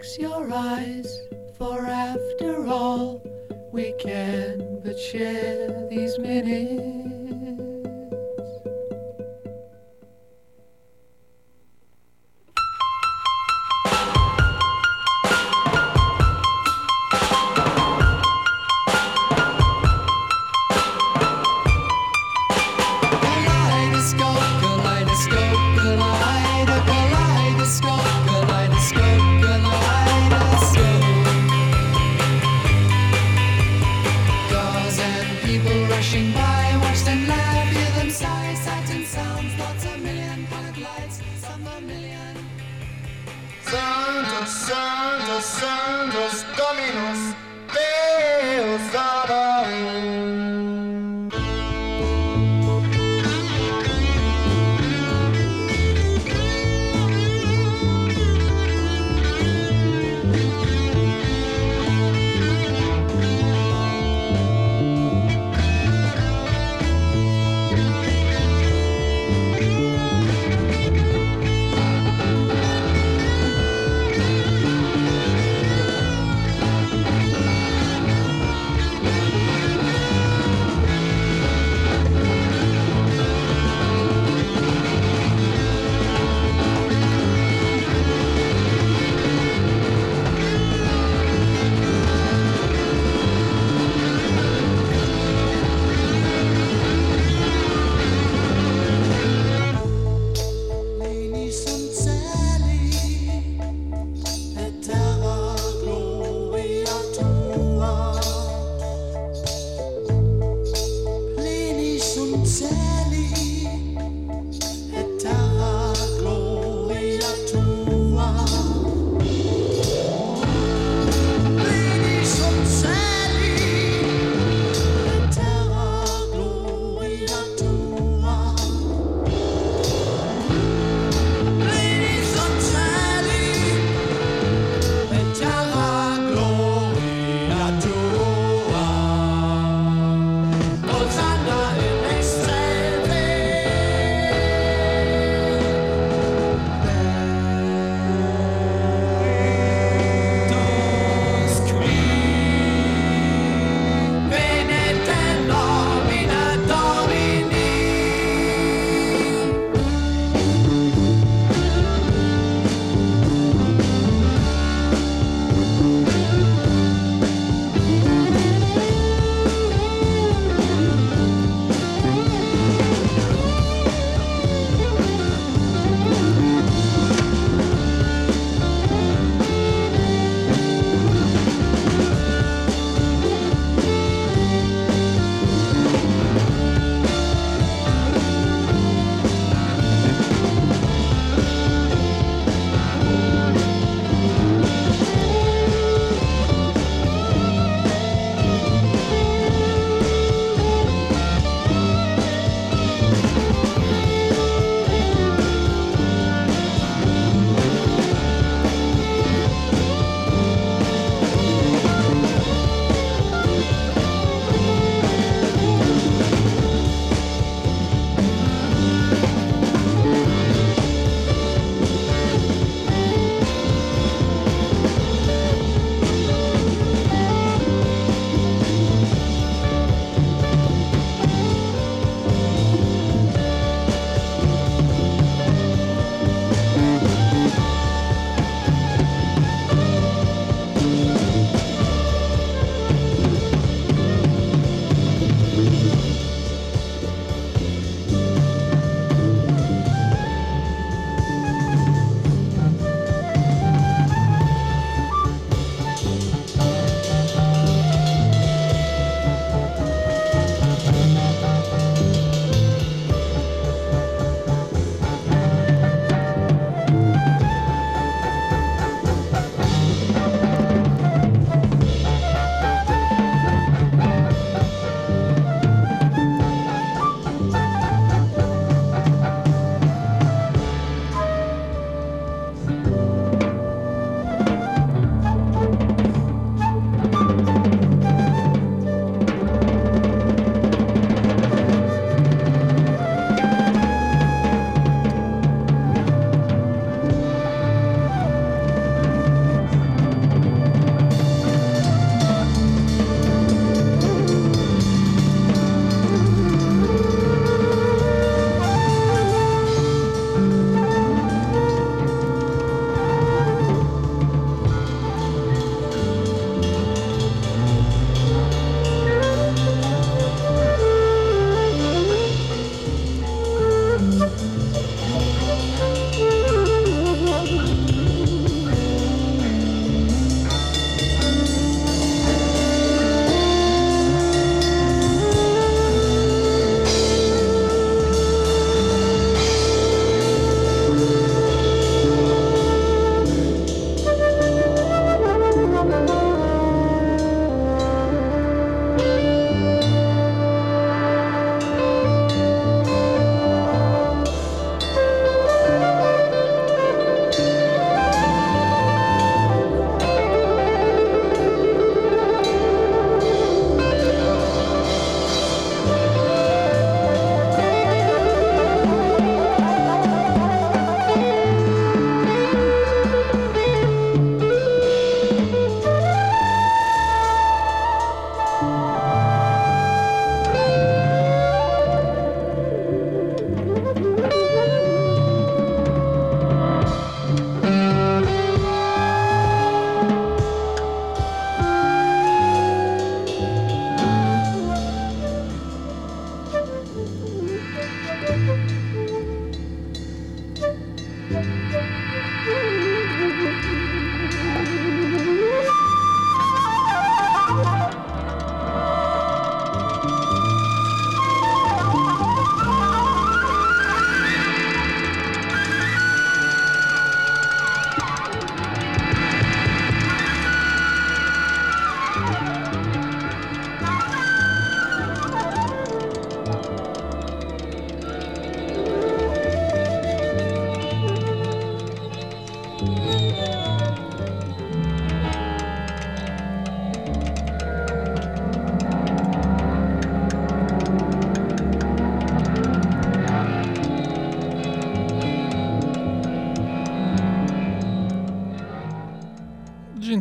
fix your eyes, for after all, we can but share these minutes.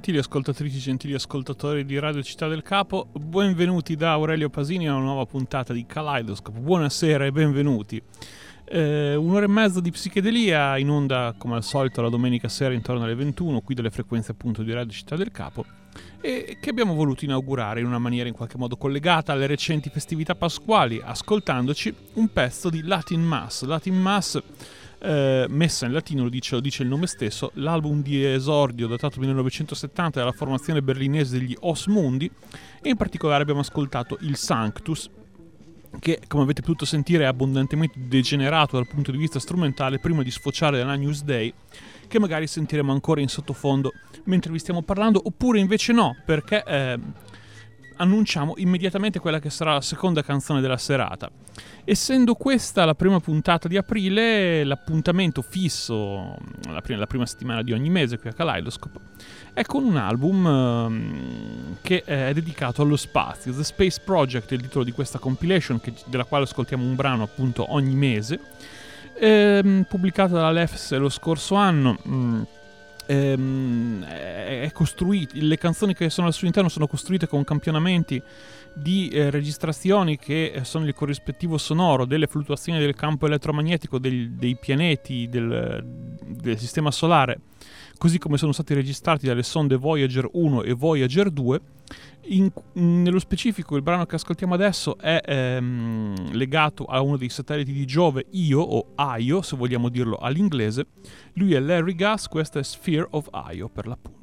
Gentili ascoltatrici, gentili ascoltatori di Radio Città del Capo, benvenuti da Aurelio Pasini a una nuova puntata di Kaleidoscope. Buonasera e benvenuti. Eh, un'ora e mezza di psichedelia in onda come al solito la domenica sera intorno alle 21, qui dalle frequenze appunto di Radio Città del Capo, e che abbiamo voluto inaugurare in una maniera in qualche modo collegata alle recenti festività pasquali, ascoltandoci un pezzo di Latin Mass. Latin Mass eh, messa in latino, lo dice, lo dice, il nome stesso, l'album di esordio datato 1970 dalla formazione berlinese degli Osmundi e in particolare abbiamo ascoltato il Sanctus che come avete potuto sentire è abbondantemente degenerato dal punto di vista strumentale prima di sfociare nella News Day che magari sentiremo ancora in sottofondo mentre vi stiamo parlando oppure invece no perché eh, annunciamo immediatamente quella che sarà la seconda canzone della serata. Essendo questa la prima puntata di aprile, l'appuntamento fisso, la prima, la prima settimana di ogni mese qui a Kaleidoscope, è con un album um, che è dedicato allo spazio. The Space Project è il titolo di questa compilation, che, della quale ascoltiamo un brano appunto ogni mese, ehm, pubblicata dalla Lefs lo scorso anno. Ehm, è costruito, le canzoni che sono al suo interno sono costruite con campionamenti di eh, registrazioni che sono il corrispettivo sonoro delle fluttuazioni del campo elettromagnetico del, dei pianeti del, del sistema solare così come sono stati registrati dalle sonde Voyager 1 e Voyager 2. In, nello specifico il brano che ascoltiamo adesso è ehm, legato a uno dei satelliti di Giove, Io o Io, se vogliamo dirlo all'inglese. Lui è Larry Gas, questa è Sphere of Io per l'appunto.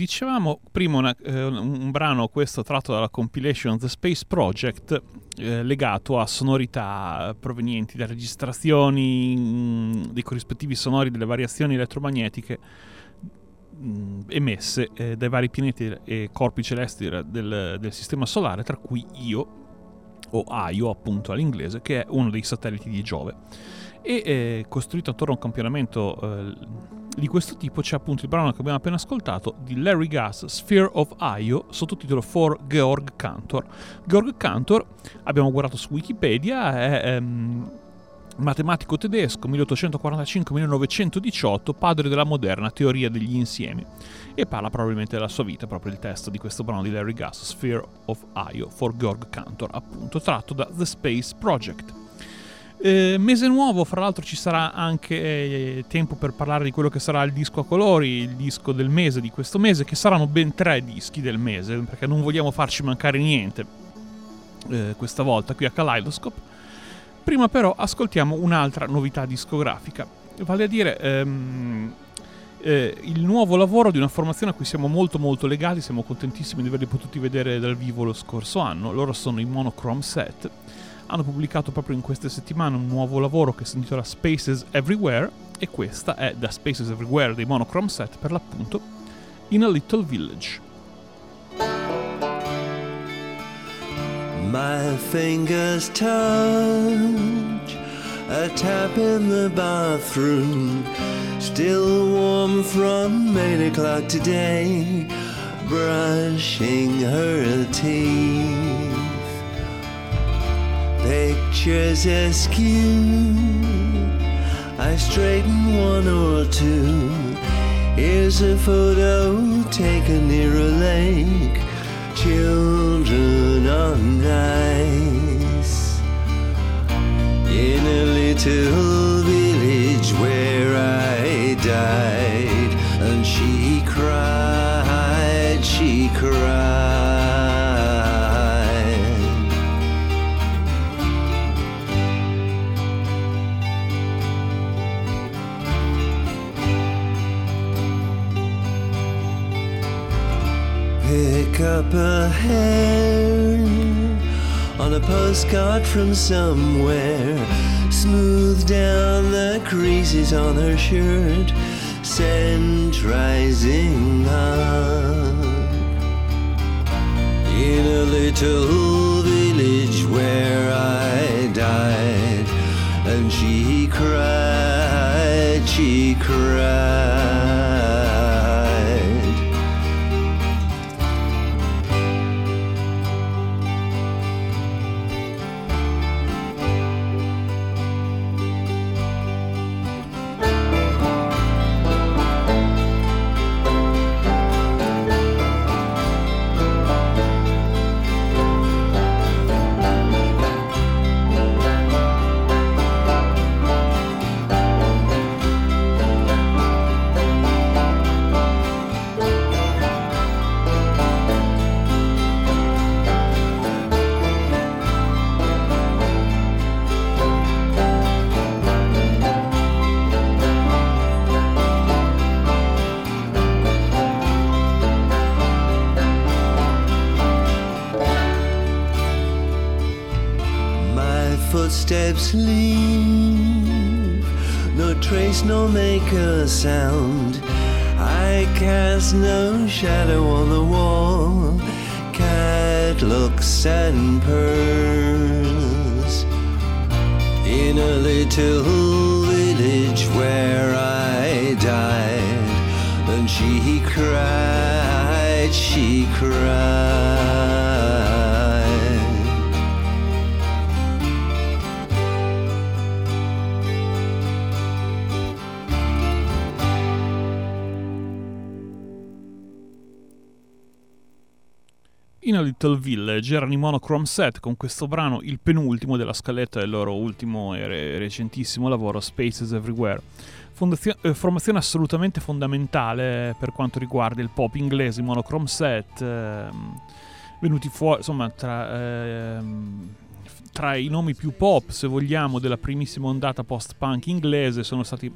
Dicevamo prima una, eh, un brano questo tratto dalla compilation The Space Project eh, legato a sonorità provenienti da registrazioni mh, dei corrispettivi sonori delle variazioni elettromagnetiche mh, emesse eh, dai vari pianeti e corpi celesti del, del sistema solare, tra cui Io, o Aio appunto all'inglese, che è uno dei satelliti di Giove. E eh, costruito attorno a un campionamento eh, di questo tipo c'è appunto il brano che abbiamo appena ascoltato di Larry Gass, Sphere of Io, sottotitolo For Georg Cantor. Georg Cantor, abbiamo guardato su Wikipedia, è ehm, matematico tedesco 1845-1918, padre della moderna teoria degli insiemi e parla probabilmente della sua vita, proprio il testo di questo brano di Larry Gass, Sphere of Io for Georg Cantor, appunto tratto da The Space Project. Eh, mese nuovo, fra l'altro ci sarà anche eh, tempo per parlare di quello che sarà il disco a colori, il disco del mese di questo mese, che saranno ben tre dischi del mese, perché non vogliamo farci mancare niente eh, questa volta qui a Kaleidoscope. Prima però ascoltiamo un'altra novità discografica, vale a dire ehm, eh, il nuovo lavoro di una formazione a cui siamo molto molto legati, siamo contentissimi di averli potuti vedere dal vivo lo scorso anno, loro sono i Monochrome Set, hanno pubblicato proprio in queste settimane un nuovo lavoro che si intitola Spaces Everywhere e questa è da Spaces Everywhere dei Monochrome Set per l'appunto In a Little Village. My fingers touch a tap in the bathroom, still warm from 8 o'clock today, brushing her teeth. Pictures askew, I straighten one or two. Here's a photo taken near a lake children on ice in a little village where I died, and she cried, she cried. Up a hair on a postcard from somewhere. Smooth down the creases on her shirt. Send rising up in a little village where I died, and she cried, she cried. Footsteps leave, no trace, no make a sound. I cast no shadow on the wall, cat looks and purrs. In a little village where I died, and she cried, she cried. Little Village erano i Monochrome Set con questo brano, il penultimo della scaletta del loro ultimo e re- recentissimo lavoro Spaces Everywhere. Fondazio- eh, formazione assolutamente fondamentale per quanto riguarda il pop inglese, i Monochrome Set, ehm, venuti fuori, insomma, tra, ehm, tra i nomi più pop, se vogliamo, della primissima ondata post-punk inglese, sono stati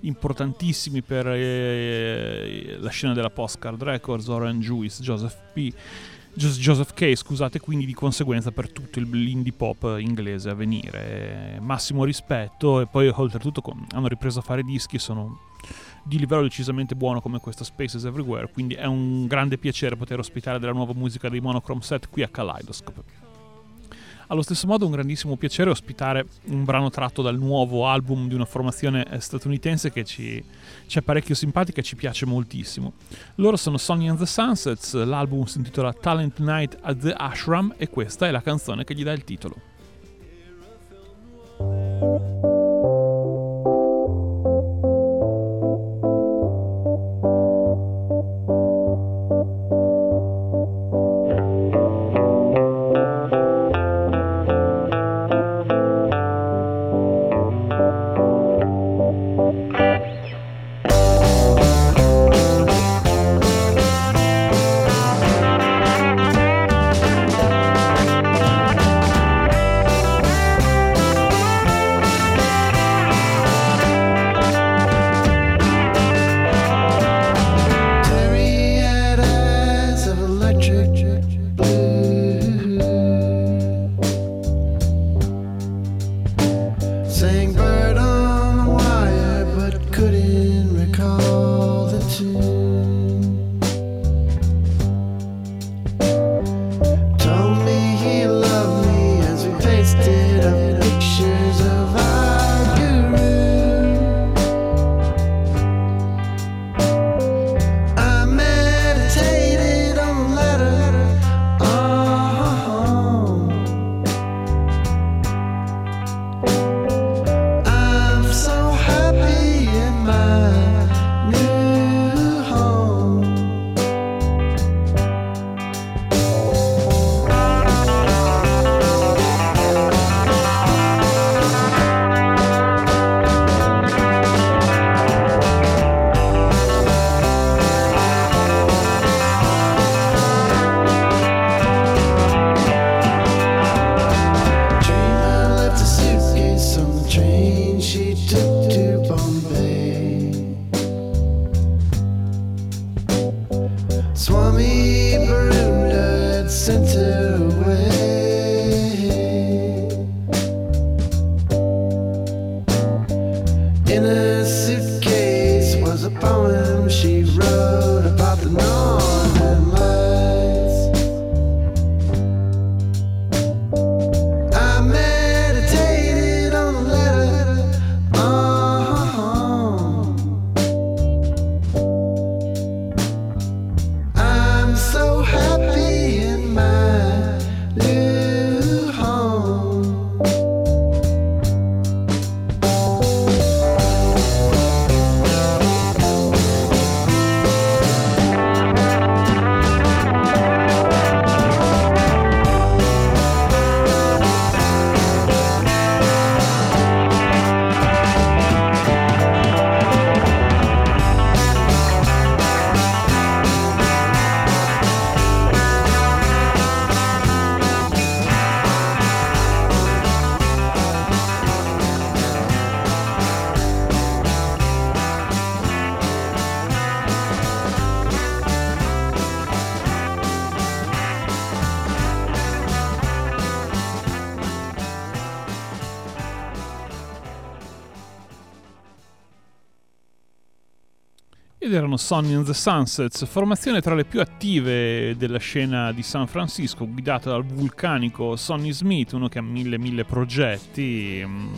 importantissimi per eh, la scena della Postcard Records, Orange Juice, Joseph P. Jos- Joseph K, scusate, quindi di conseguenza per tutto l'indie pop inglese a venire. Massimo rispetto e poi oltretutto hanno ripreso a fare dischi, sono di livello decisamente buono come questo Spaces Everywhere, quindi è un grande piacere poter ospitare della nuova musica dei Monochrome Set qui a Kaleidoscope. Allo stesso modo un grandissimo piacere ospitare un brano tratto dal nuovo album di una formazione eh, statunitense che ci, ci è parecchio simpatica e ci piace moltissimo. Loro sono Sonny and the Sunsets, l'album si intitola Talent Night at the Ashram e questa è la canzone che gli dà il titolo. Erano Sonny and the Sunsets, formazione tra le più attive della scena di San Francisco, guidata dal vulcanico Sonny Smith, uno che ha mille mille progetti. mm,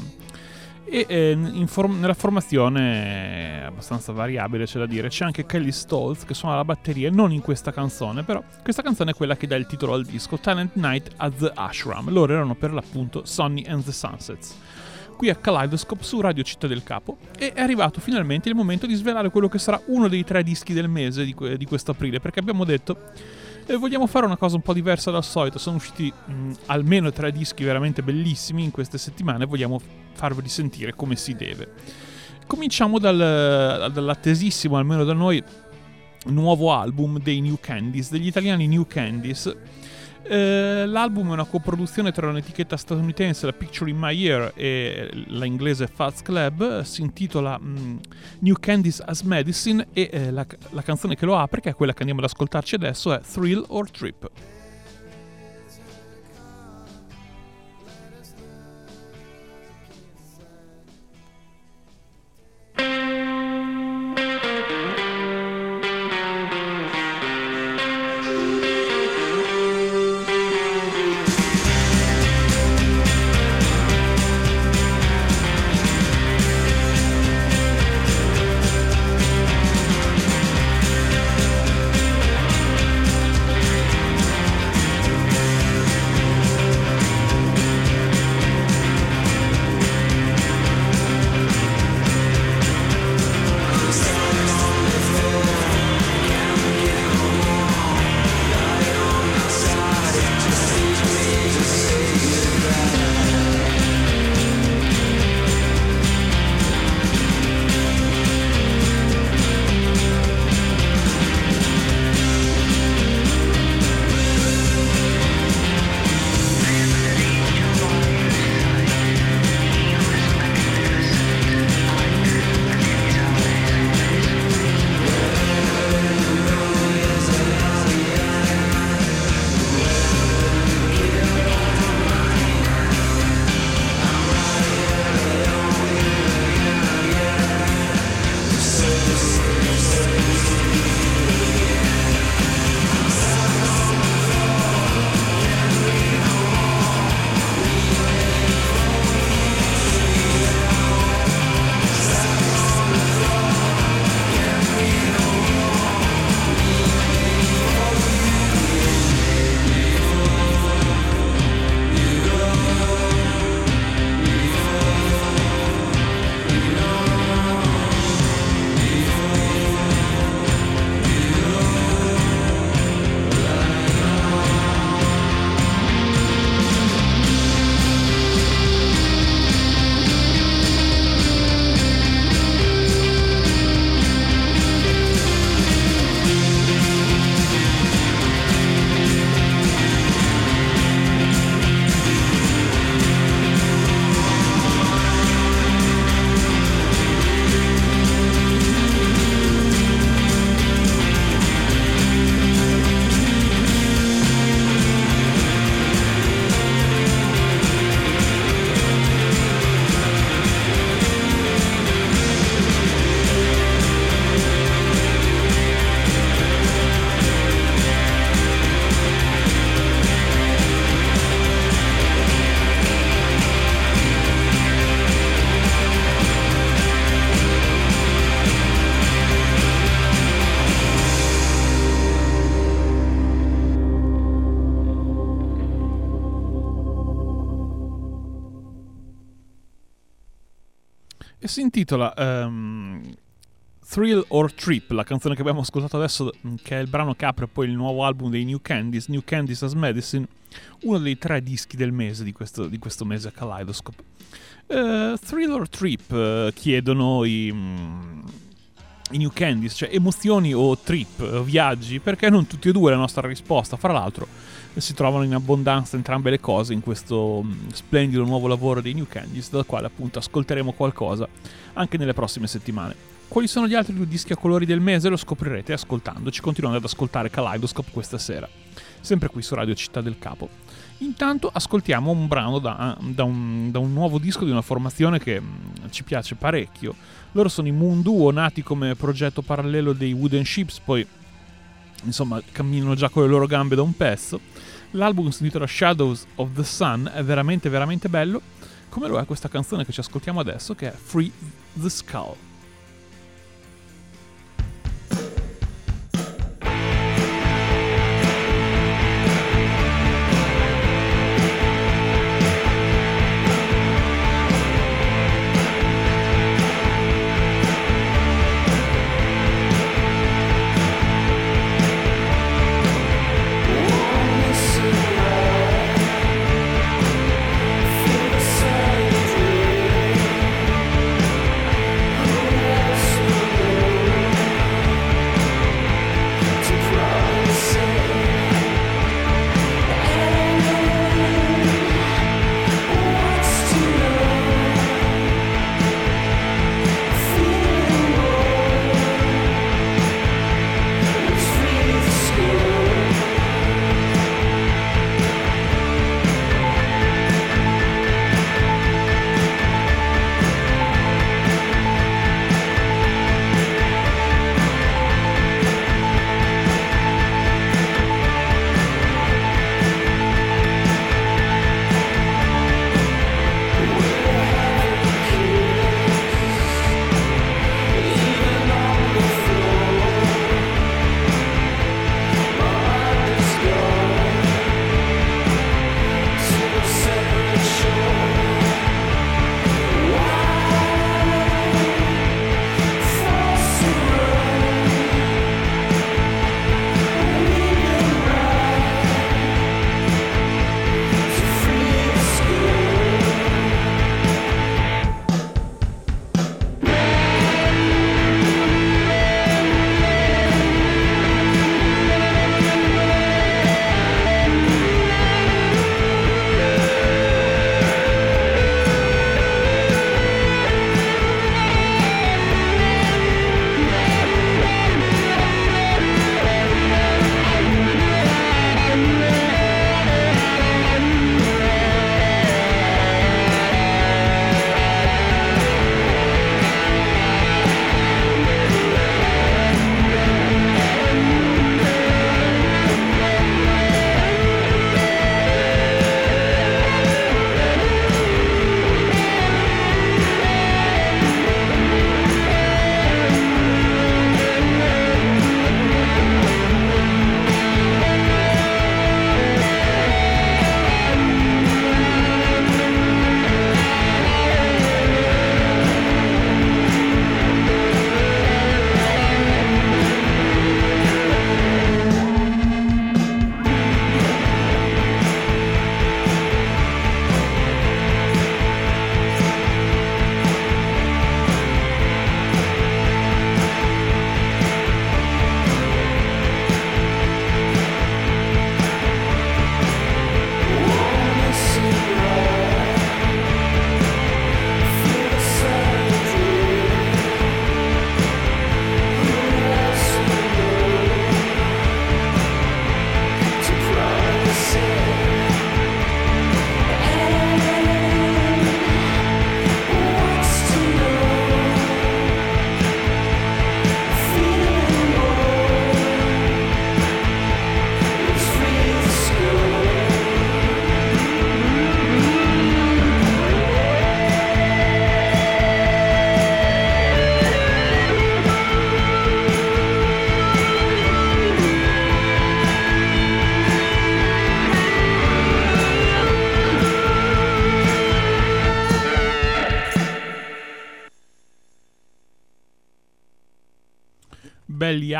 E eh, form- nella formazione abbastanza variabile, c'è da dire. C'è anche Kelly Stoltz che suona la batteria, non in questa canzone, però questa canzone è quella che dà il titolo al disco, Talent Night at the Ashram. Loro erano per l'appunto Sonny and the Sunsets qui a Kaleidoscope su Radio Città del Capo e è arrivato finalmente il momento di svelare quello che sarà uno dei tre dischi del mese di, que- di questo aprile perché abbiamo detto eh, vogliamo fare una cosa un po' diversa dal solito. Sono usciti mh, almeno tre dischi veramente bellissimi in queste settimane vogliamo farveli sentire come si deve. Cominciamo dal, dall'attesissimo almeno da noi nuovo album dei New Candies degli italiani New Candies Eh, l'album è una coproduzione tra un'etichetta statunitense, la Picture in My Ear, e la inglese Fats Club. Si intitola mm, New Candies as Medicine e eh, la, la canzone che lo apre, che è quella che andiamo ad ascoltarci adesso, è Thrill or Trip. Intitola ehm, Thrill or Trip, la canzone che abbiamo ascoltato adesso, mm, che è il brano che apre poi il nuovo album dei New Candies, New Candies as Medicine, uno dei tre dischi del mese di questo, di questo mese a Kaleidoscope. Eh, thrill or Trip eh, chiedono i, mm, i New Candies, cioè emozioni o trip, viaggi, perché non tutti e due la nostra risposta. Fra l'altro si trovano in abbondanza entrambe le cose in questo mm, splendido nuovo lavoro dei New Candies, dal quale appunto ascolteremo qualcosa anche nelle prossime settimane. Quali sono gli altri due dischi a colori del mese lo scoprirete ascoltandoci, continuando ad ascoltare Kaleidoscope questa sera, sempre qui su Radio Città del Capo. Intanto ascoltiamo un brano da, da un, da un nuovo disco di una formazione che mm, ci piace parecchio. Loro sono i Moon Duo, nati come progetto parallelo dei Wooden Ships, poi insomma camminano già con le loro gambe da un pezzo. L'album si intitola Shadows of the Sun, è veramente veramente bello, come lo è questa canzone che ci ascoltiamo adesso che è Free the Skull.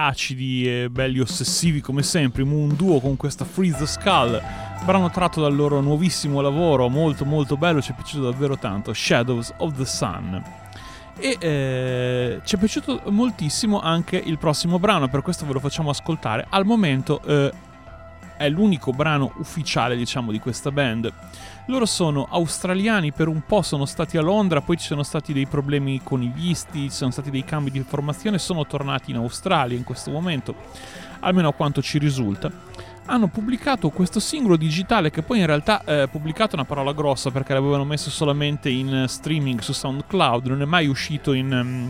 Acidi e belli ossessivi come sempre, un duo con questa Freeze the Skull, brano tratto dal loro nuovissimo lavoro, molto molto bello, ci è piaciuto davvero tanto, Shadows of the Sun. E eh, ci è piaciuto moltissimo anche il prossimo brano, per questo ve lo facciamo ascoltare. Al momento eh, è l'unico brano ufficiale, diciamo, di questa band. Loro sono australiani, per un po' sono stati a Londra, poi ci sono stati dei problemi con i visti, ci sono stati dei cambi di formazione, sono tornati in Australia in questo momento, almeno a quanto ci risulta. Hanno pubblicato questo singolo digitale che poi in realtà è pubblicato una parola grossa perché l'avevano messo solamente in streaming su SoundCloud, non è mai uscito in, mm,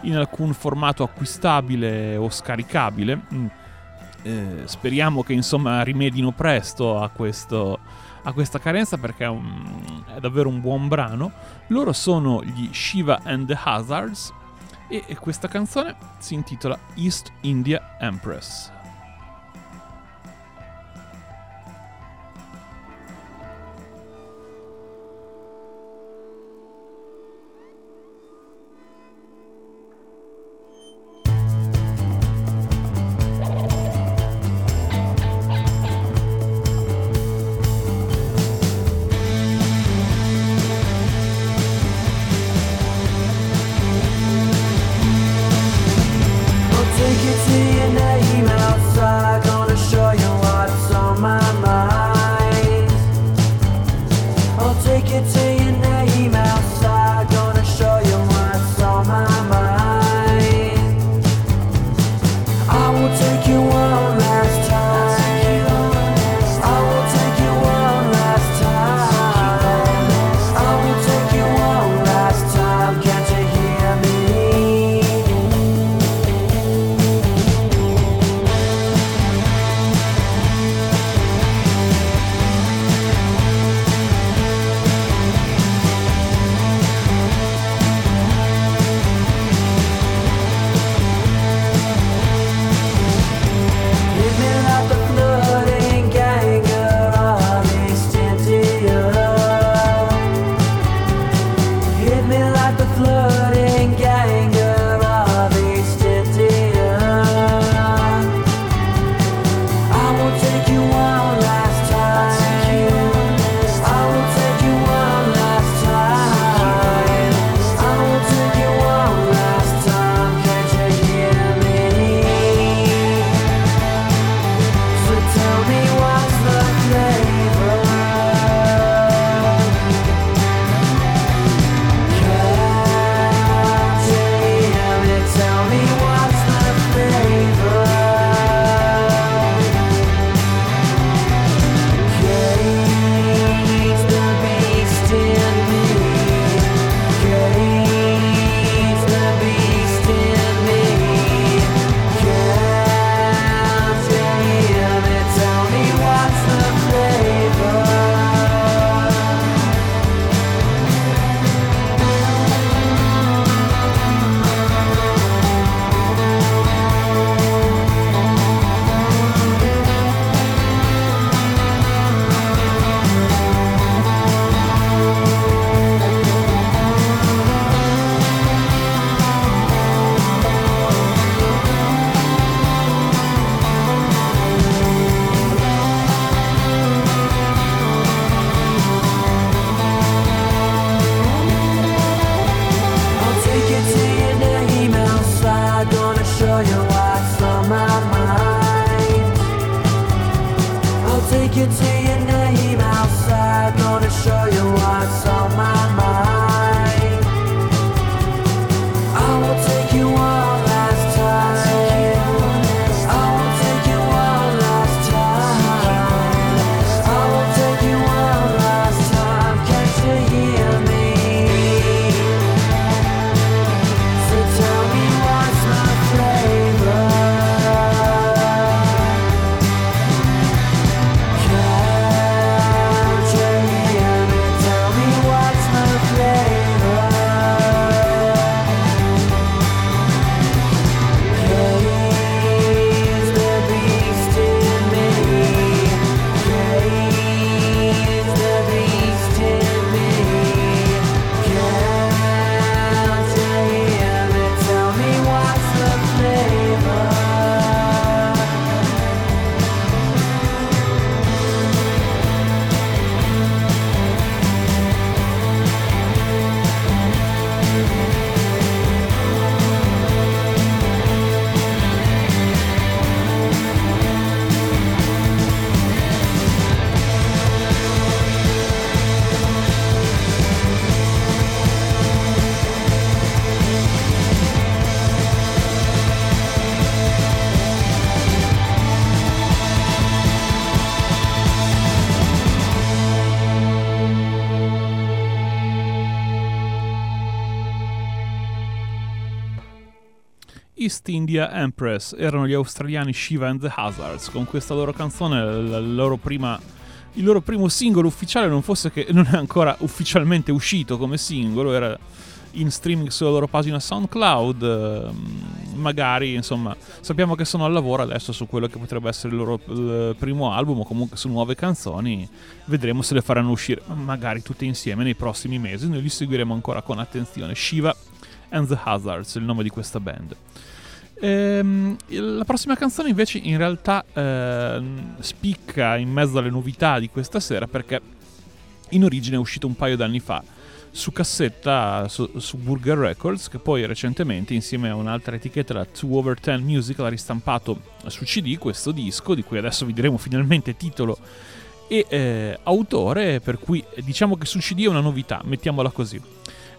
in alcun formato acquistabile o scaricabile. Mm. Eh, speriamo che insomma rimedino presto a questo, a questa carenza perché è, un- è davvero un buon brano. Loro sono gli Shiva and the Hazards e, questa canzone si intitola East India Empress. East India Empress, erano gli australiani Shiva and the Hazards, con questa loro canzone, loro prima, il loro primo singolo ufficiale, non fosse che non è ancora ufficialmente uscito come singolo, era in streaming sulla loro pagina SoundCloud, ehm, magari insomma sappiamo che sono al lavoro adesso su quello che potrebbe essere il loro il primo album o comunque su nuove canzoni, vedremo se le faranno uscire magari tutte insieme nei prossimi mesi, noi li seguiremo ancora con attenzione. Shiva and the Hazards, il nome di questa band. Ehm, la prossima canzone invece in realtà ehm, spicca in mezzo alle novità di questa sera perché in origine è uscito un paio d'anni fa su cassetta su, su, Burger Records che poi recentemente insieme a un'altra etichetta la 2 Over 10 Music ha ristampato su CD questo disco di cui adesso vi diremo finalmente titolo e eh, autore per cui diciamo che su CD è una novità mettiamola così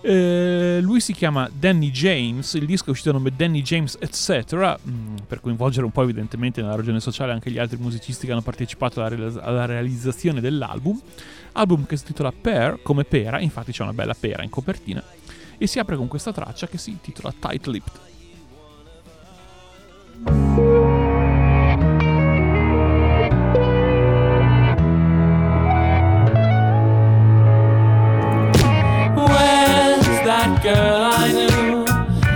eh, lui si chiama Danny James, il disco è uscito a nome Danny James Etc. Mh, per coinvolgere un po' evidentemente nella ragione sociale anche gli altri musicisti che hanno partecipato alla, real- alla realizzazione dell'album. Album che si intitola Pear, come pera, infatti c'è una bella pera in copertina, e si apre con questa traccia che si intitola Tight Lipped. Girl I knew?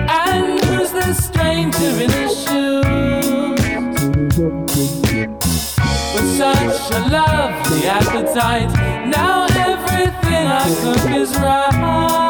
And who's the stranger in his shoes? With such a lovely appetite, now everything I cook is right.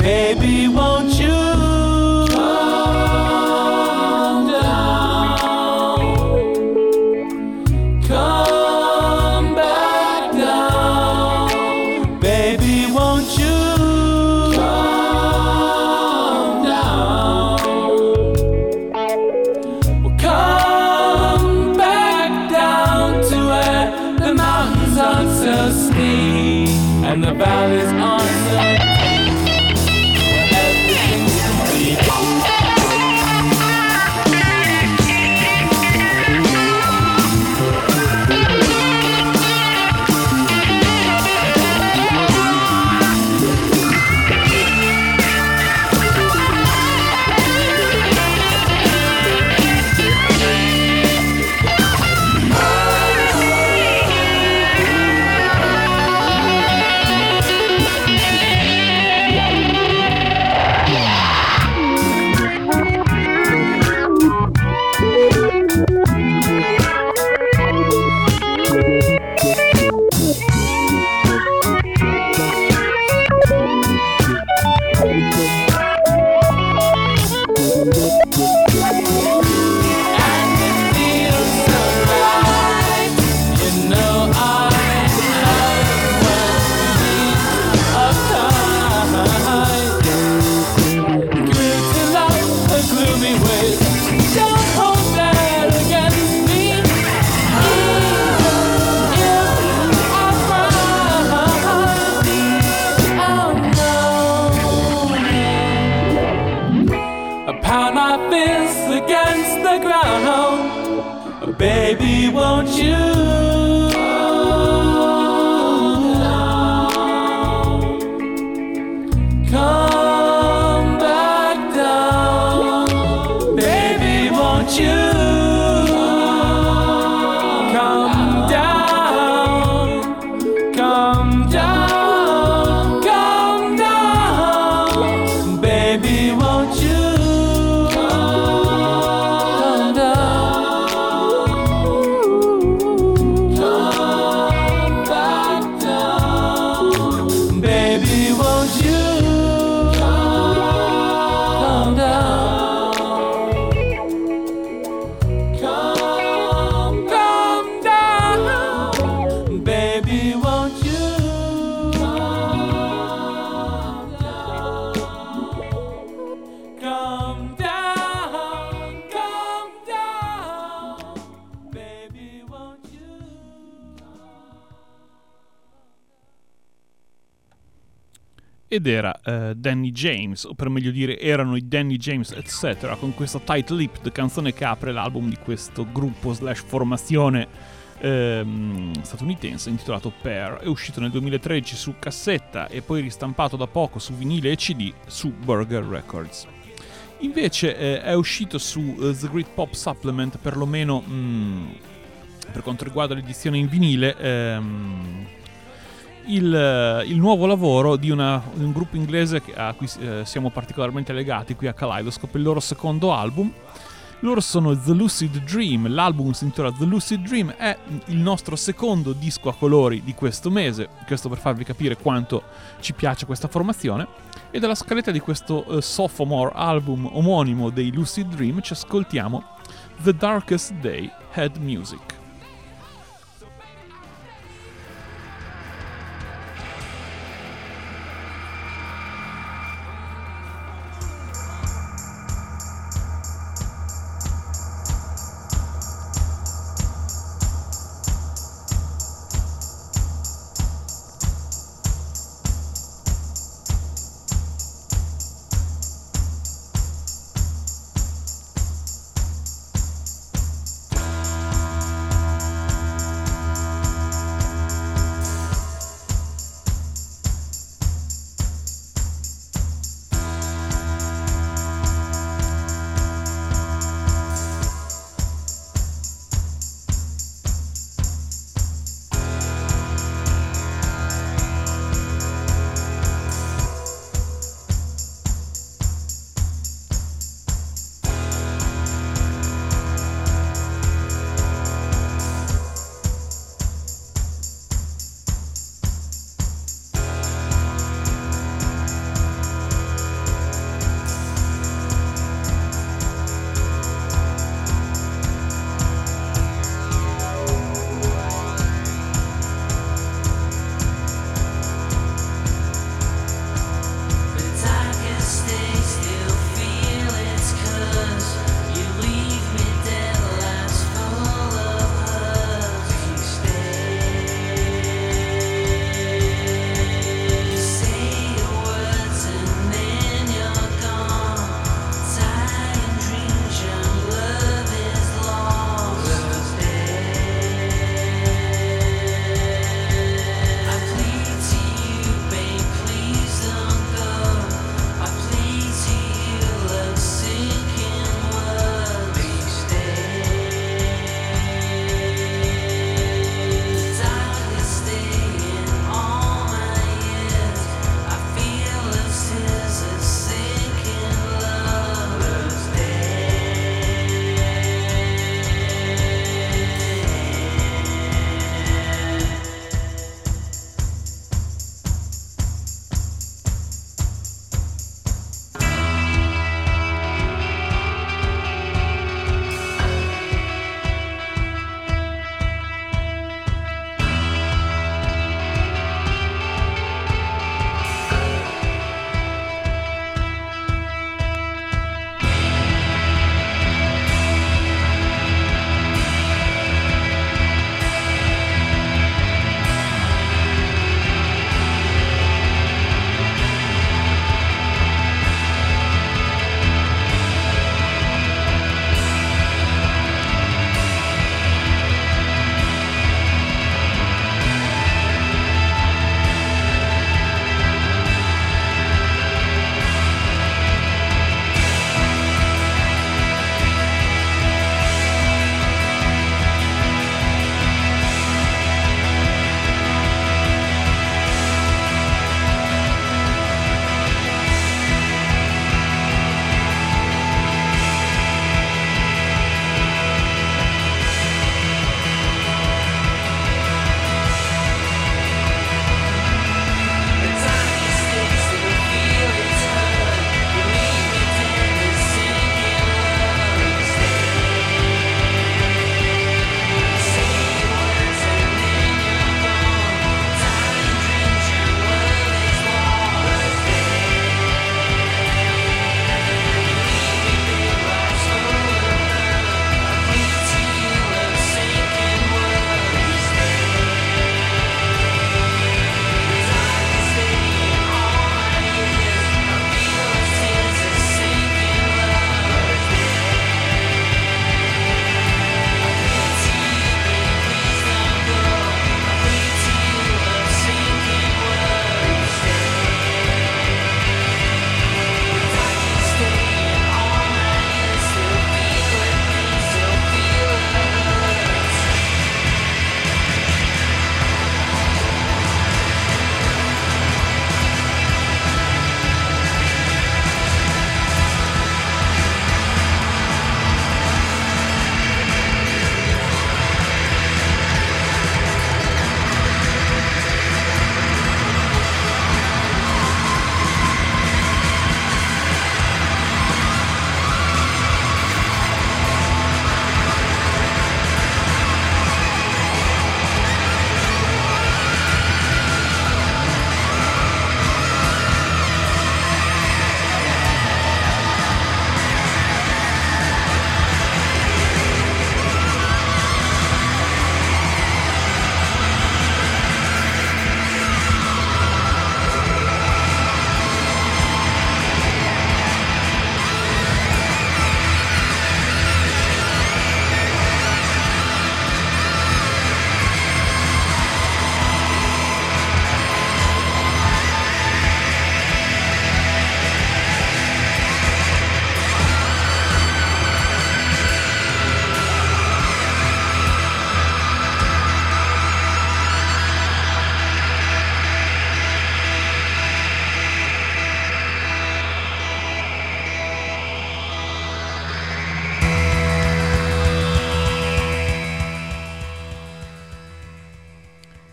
Baby, won't you ed era eh, Danny James, o per meglio dire erano i Danny James etc. con questa Tight Lipped canzone che apre l'album di questo gruppo slash formazione ehm, statunitense intitolato Pair. È uscito nel 2013 su cassetta e poi ristampato da poco su vinile e CD su Burger Records. Invece eh, è uscito su eh, The Great Pop Supplement perlomeno mm, per quanto riguarda l'edizione in vinile ehm, il, eh, il nuovo lavoro di, una- di un gruppo inglese a cui eh, siamo particolarmente legati qui a Kaleidoscope, il loro secondo album. Loro sono The Lucid Dream, l'album si intitola The Lucid Dream, è il nostro secondo disco a colori di questo mese, questo per farvi capire quanto ci piace questa formazione. E dalla scaletta di questo eh, sophomore album omonimo dei Lucid Dream ci ascoltiamo The Darkest Day Head Music.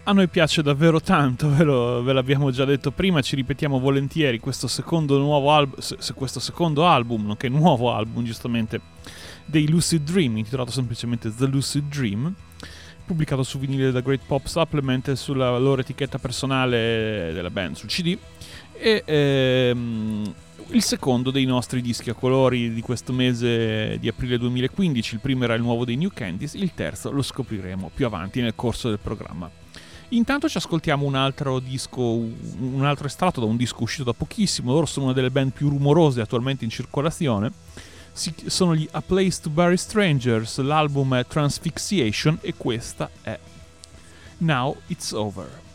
A noi piace davvero tanto, ve, lo- ve l'abbiamo già detto prima, ci ripetiamo volentieri questo secondo nuovo album, questo secondo album, nonché nuovo album giustamente, dei Lucid Dream, intitolato semplicemente The Lucid Dream, pubblicato su vinile da Great Pop Supplement e sulla loro etichetta personale della band, sul CD, e ehm, il secondo dei nostri dischi a colori di questo mese di aprile 2015, il primo era il nuovo dei New Candies, il terzo lo scopriremo più avanti nel corso del programma. Intanto ci ascoltiamo un altro disco, un altro estratto da un disco uscito da pochissimo, loro sono una delle band più rumorose attualmente in circolazione, Si- sono gli A Place to Bury Strangers, l'album è Transfixiation e questa è Now It's Over.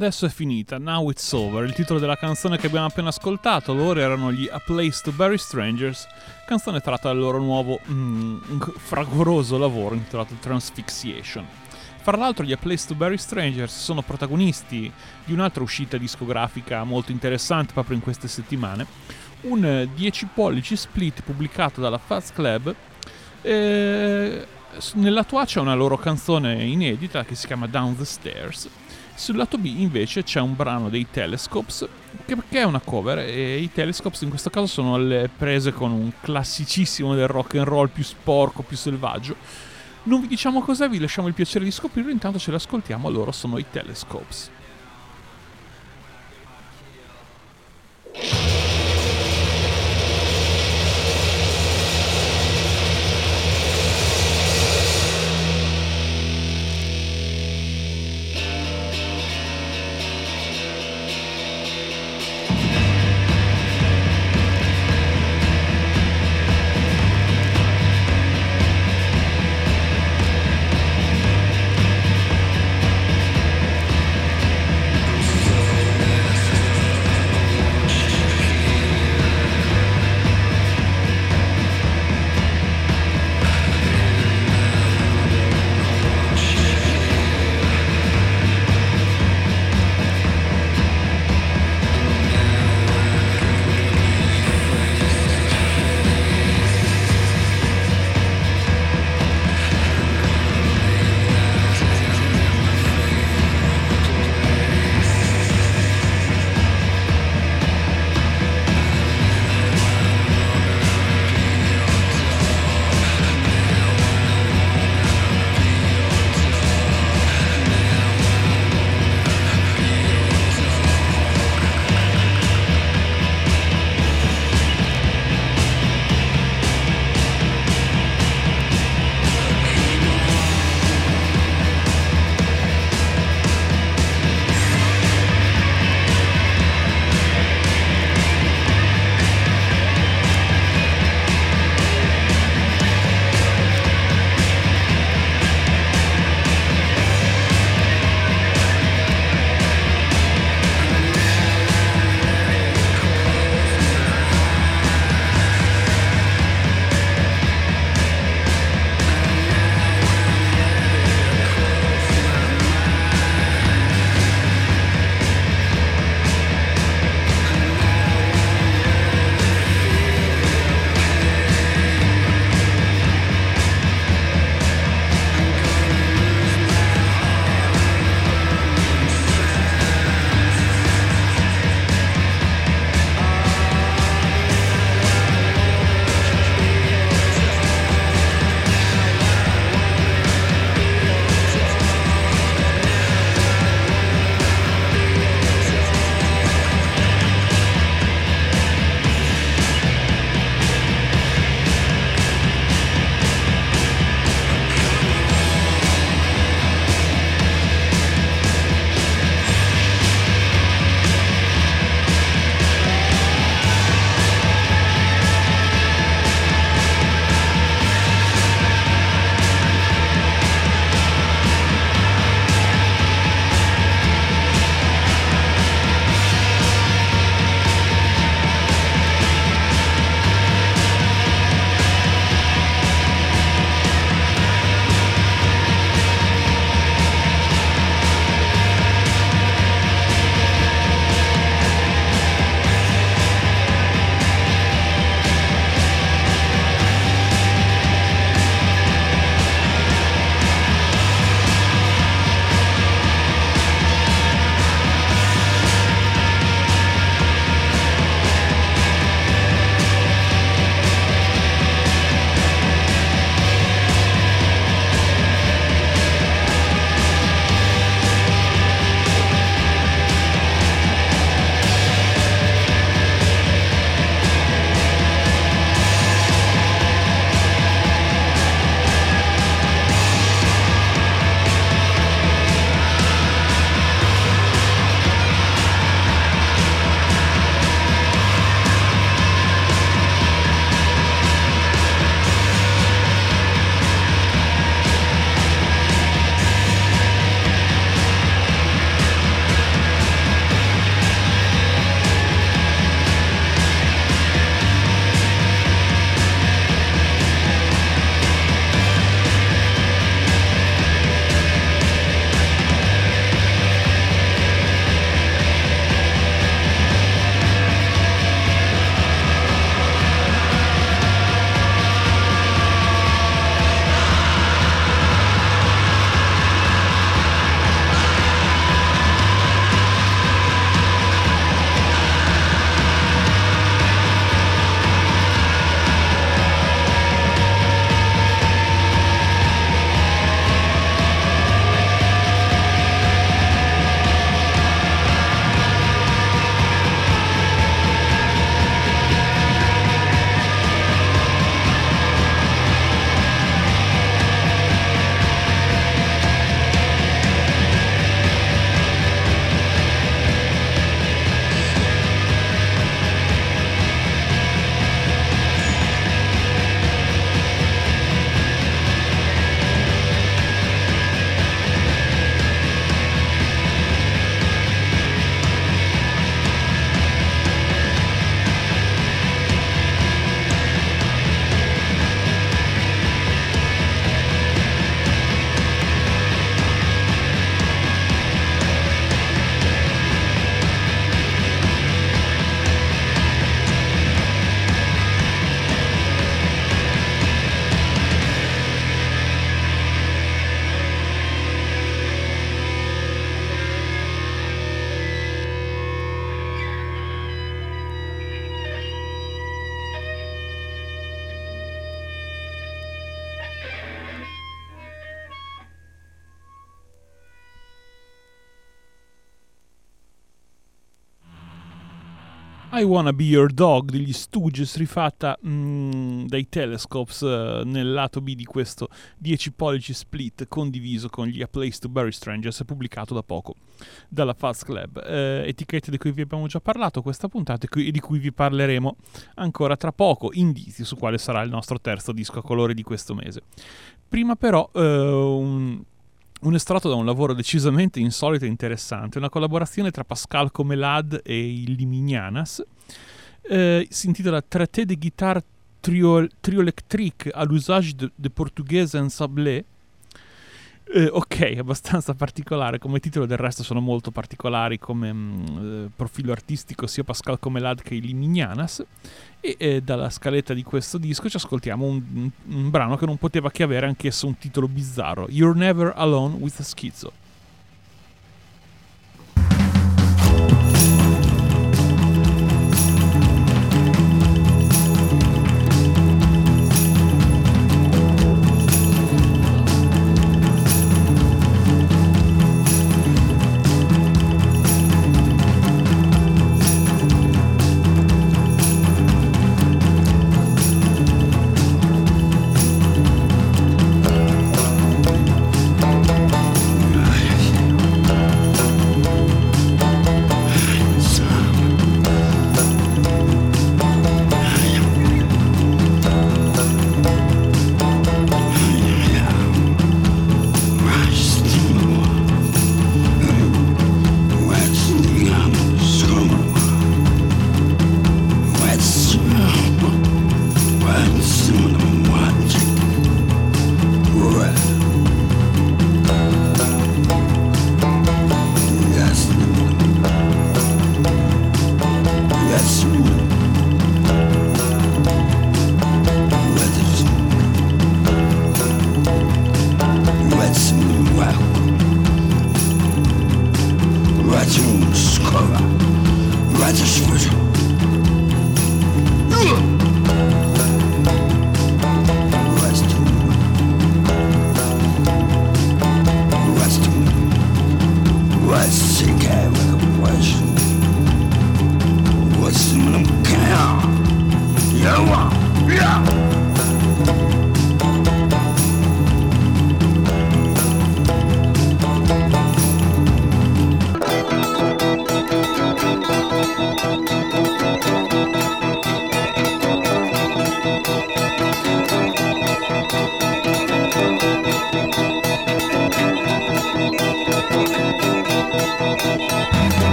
Adesso è finita, Now It's Over, il titolo della canzone che abbiamo appena ascoltato. Loro erano gli A Place to Bury Strangers, canzone tratta dal loro nuovo mm, fragoroso lavoro intitolato Transfixiation. Fra l'altro gli A Place to Bury Strangers sono protagonisti di un'altra uscita discografica molto interessante proprio in queste settimane, un 10 pollici split pubblicato dalla Fast Club. Eh, nella tua c'è una loro canzone inedita che si chiama Down the Stairs. Sul lato B invece c'è un brano dei Telescopes che, che è una cover e i Telescopes in questo caso sono le prese con un classicissimo del rock and roll più sporco, più selvaggio. Non vi diciamo cos'è, vi lasciamo il piacere di scoprirlo, intanto ce l'ascoltiamo, loro sono i Telescopes. I Wanna Be Your Dog degli Stooges rifatta mm, dai Telescopes eh, nel lato B di questo 10 pollici split condiviso con gli A Place to Bury Strangers pubblicato da poco dalla Fast Club. Eh, etichette di cui vi abbiamo già parlato questa puntata e e di cui vi parleremo ancora tra poco, indizi su quale sarà il nostro terzo disco a colore di questo mese. Prima però eh, un, un estratto da un lavoro decisamente insolito e interessante, una collaborazione tra Pascal Comelad e il Limignanas. Eh, si intitola Traité de guitare trio, triolectrique à l'usage de, de portuguese en sablé. Eh, ok, abbastanza particolare come titolo, del resto sono molto particolari come mm, eh, profilo artistico sia Pascal Comelad che il Limignanas. E eh, dalla scaletta di questo disco ci ascoltiamo un, un- brano che non poteva che avere anch'esso un titolo bizzarro: You're Never Alone with a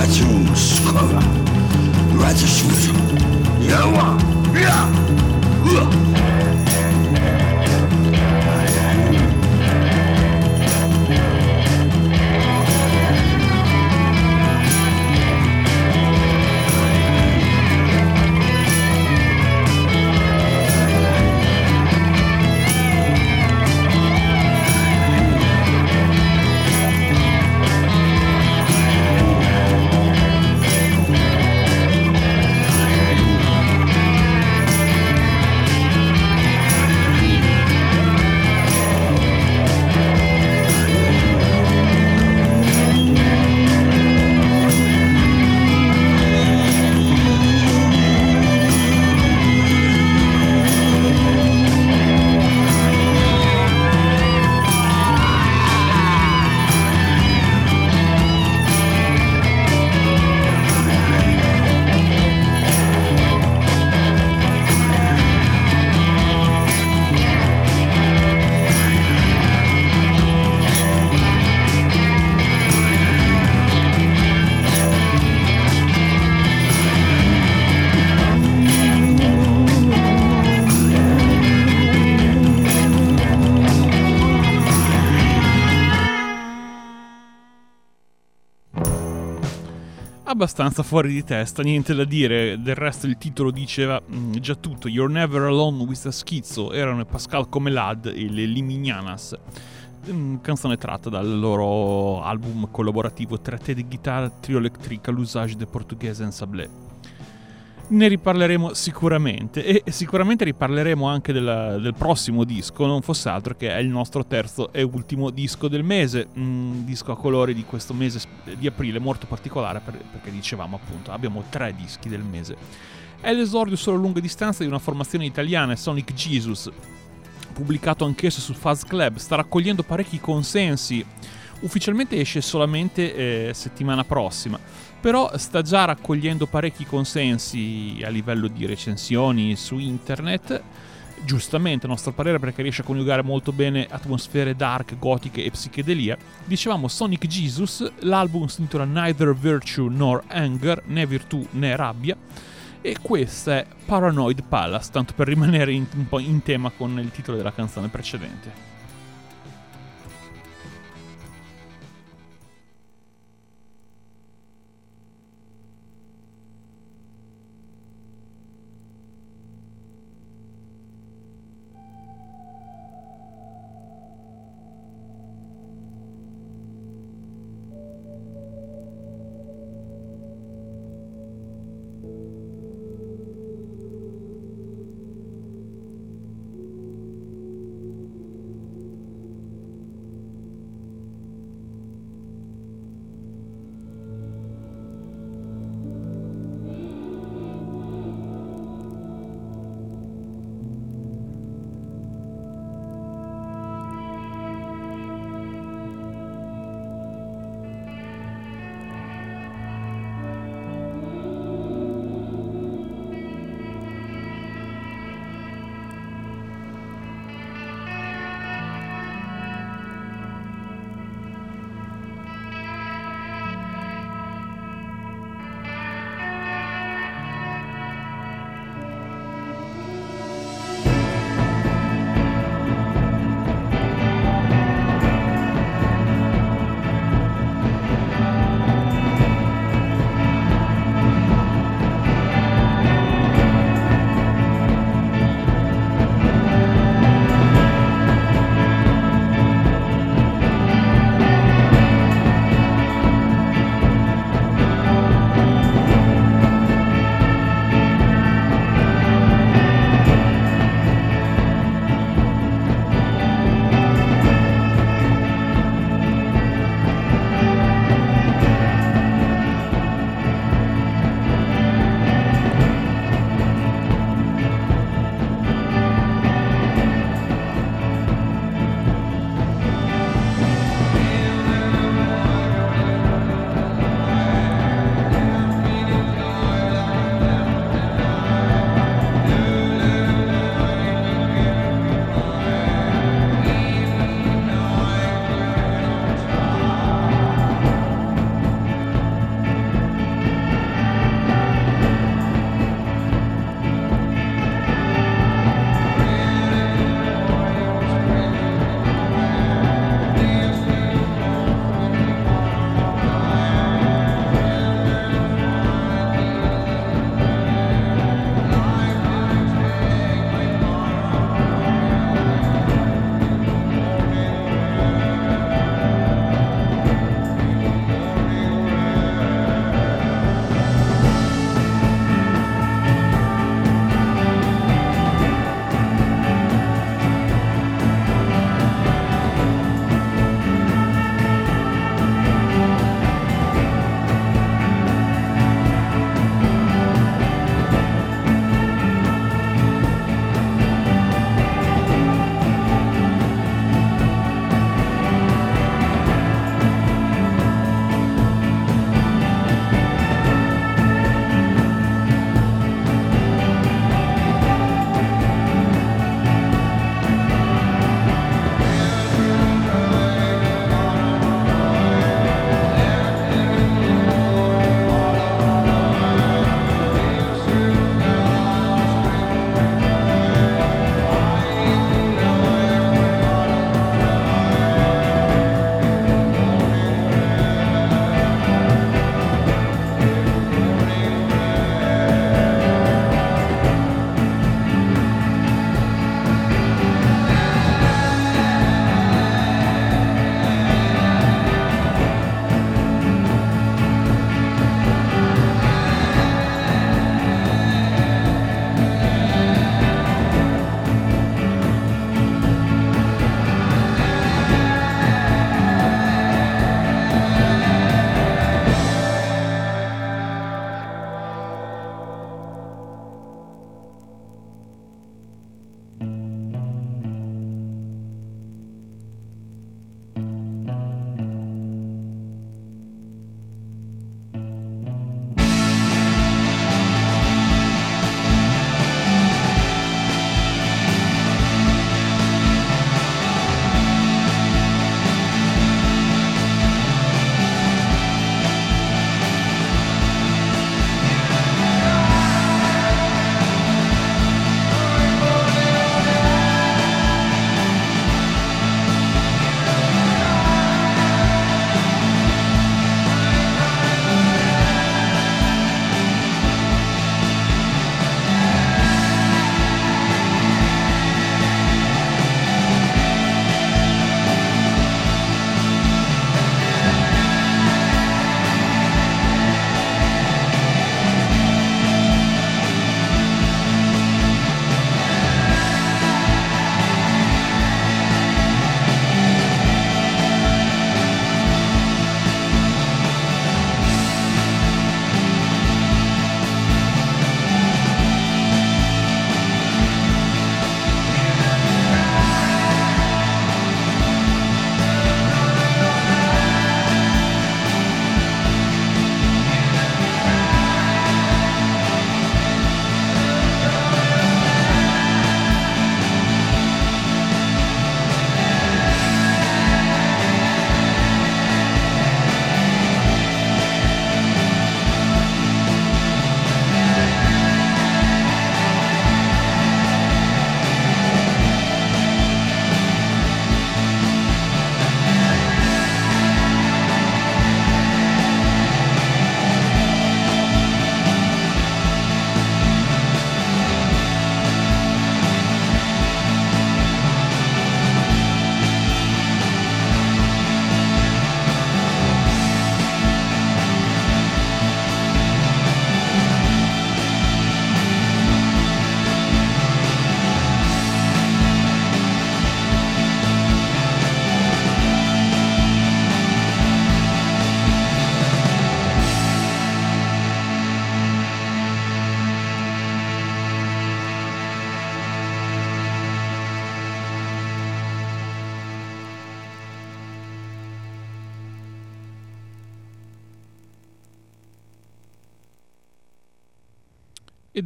Rettungskrøver. Rettungskrøver. Yeah, ja. Abbastanza fuori di testa, niente da dire, del resto il titolo diceva mm, già tutto, You're Never Alone with a Schizzo, erano Pascal Comelad e le Limignanas. mm, canzone tratta dal loro album collaborativo Traité de guitare trio electrica l'usage de portuguese en sablé. Ne riparleremo sicuramente e sicuramente riparleremo anche del, del prossimo disco, non fosse altro che è il nostro terzo e ultimo disco del mese, un disco a colori di questo mese di aprile molto particolare per- perché dicevamo appunto abbiamo tre dischi del mese. È l'esordio sulla lunga distanza di una formazione italiana, Sonic Jesus, pubblicato anch'esso su Fuzz Club, sta raccogliendo parecchi consensi. Ufficialmente esce solamente eh, settimana prossima, però sta già raccogliendo parecchi consensi a livello di recensioni su internet. Giustamente, a nostro parere, perché riesce a coniugare molto bene atmosfere dark, gotiche e psichedelia. Dicevamo Sonic Jesus, l'album si intitola Neither Virtue nor Anger, né virtù né rabbia e questa è Paranoid Palace, tanto per rimanere in, un po' in tema con il titolo della canzone precedente.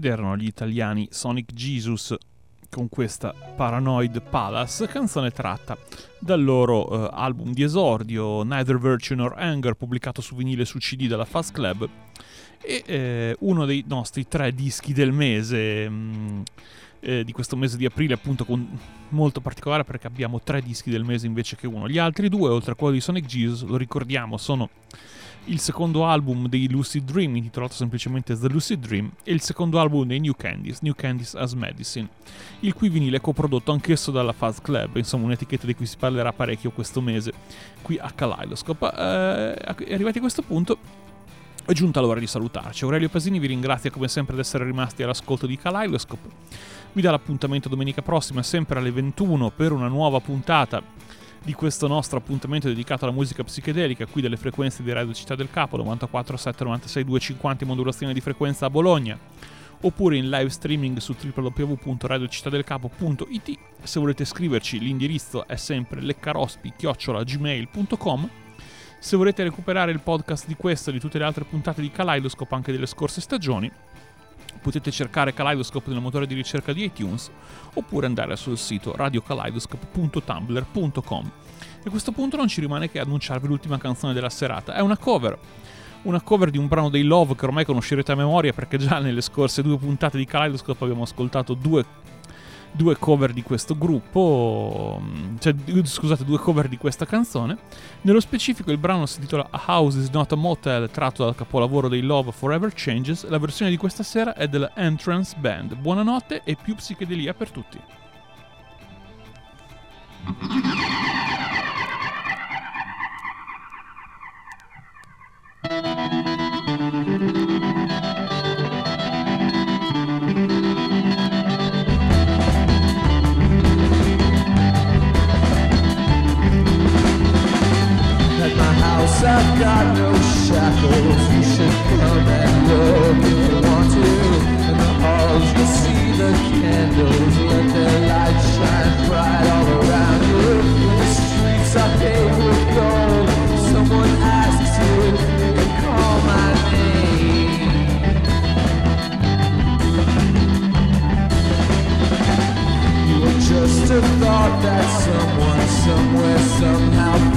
Ed erano gli italiani Sonic Jesus con questa Paranoid Palace, canzone tratta dal loro eh, album di esordio Neither Virtue Nor Anger, pubblicato su vinile su CD dalla Fast Club, e eh, uno dei nostri tre dischi del mese. mh, eh, di questo mese di aprile, appunto, con molto particolare perché abbiamo tre dischi del mese invece che uno. Gli altri due, oltre a quello di Sonic Jesus, lo ricordiamo, sono il secondo album dei Lucid Dream, intitolato semplicemente The Lucid Dream, e il secondo album dei New Candies, New Candies as Medicine, il cui vinile è coprodotto anch'esso dalla Fuzz Club, insomma un'etichetta di cui si parlerà parecchio questo mese qui a Kaleidoscope. Eh, arrivati a questo punto è giunta l'ora di salutarci. Aurelio Pasini vi ringrazia come sempre di essere rimasti all'ascolto di Kaleidoscope. Vi dà l'appuntamento domenica prossima, sempre alle 21, per una nuova puntata di questo nostro appuntamento dedicato alla musica psichedelica, qui delle frequenze di Radio Città del Capo, 94, 7, 96, 250 modulazione di frequenza a Bologna, oppure in live streaming su www.radiocittadelcapo.it. Se volete scriverci, l'indirizzo è sempre leccarospi-gmail.com. Se volete recuperare il podcast di questo e di tutte le altre puntate di Kaleidoscope, anche delle scorse stagioni, potete cercare Kaleidoscope nel motore di ricerca di iTunes oppure andare sul sito radiokaleidoscope.tumblr.com. A questo punto non ci rimane che annunciarvi l'ultima canzone della serata. È una cover. Una cover di un brano dei Love che ormai conoscerete a memoria perché già nelle scorse due puntate di Kaleidoscope abbiamo ascoltato due, due cover di questo gruppo, cioè scusate, due cover di questa canzone. Nello specifico il brano si intitola A House is Not a Motel, tratto dal capolavoro dei Love Forever Changes. La versione di questa sera è della Entrance Band. Buonanotte e più psichedelia per tutti. I've got no shackles. You should come and look if you want to. In the halls you'll see the candles. Let their light shine bright all around you. The streets are paved with gold. Someone asks you You can call my name. You are just a thought that someone somewhere somehow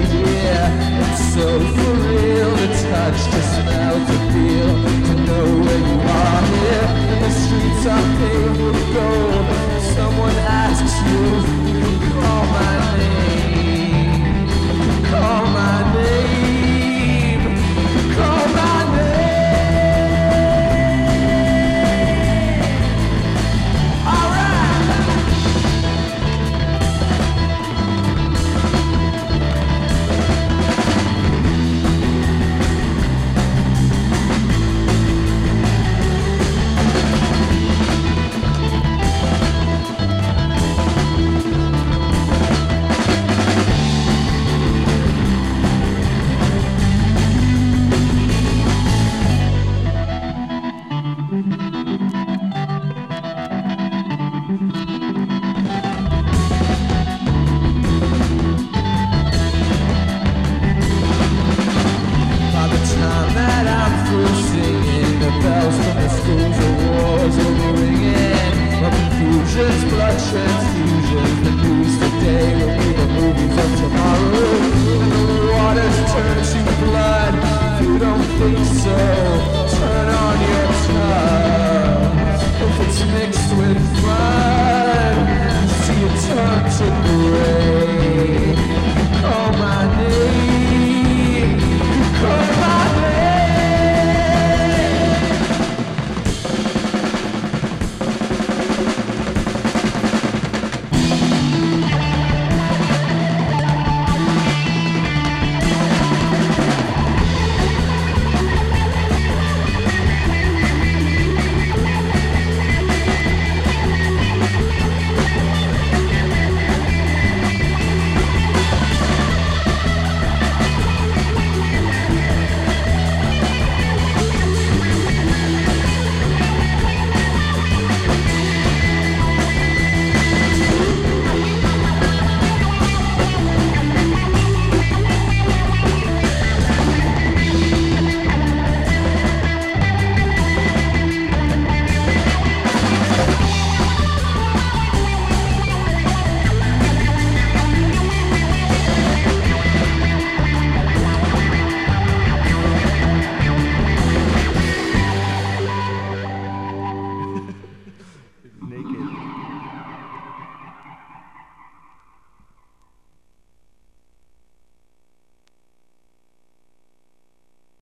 it's so for real The touch, to smell, feel To know where you are here the streets are paved with gold Someone asks you You call my name?"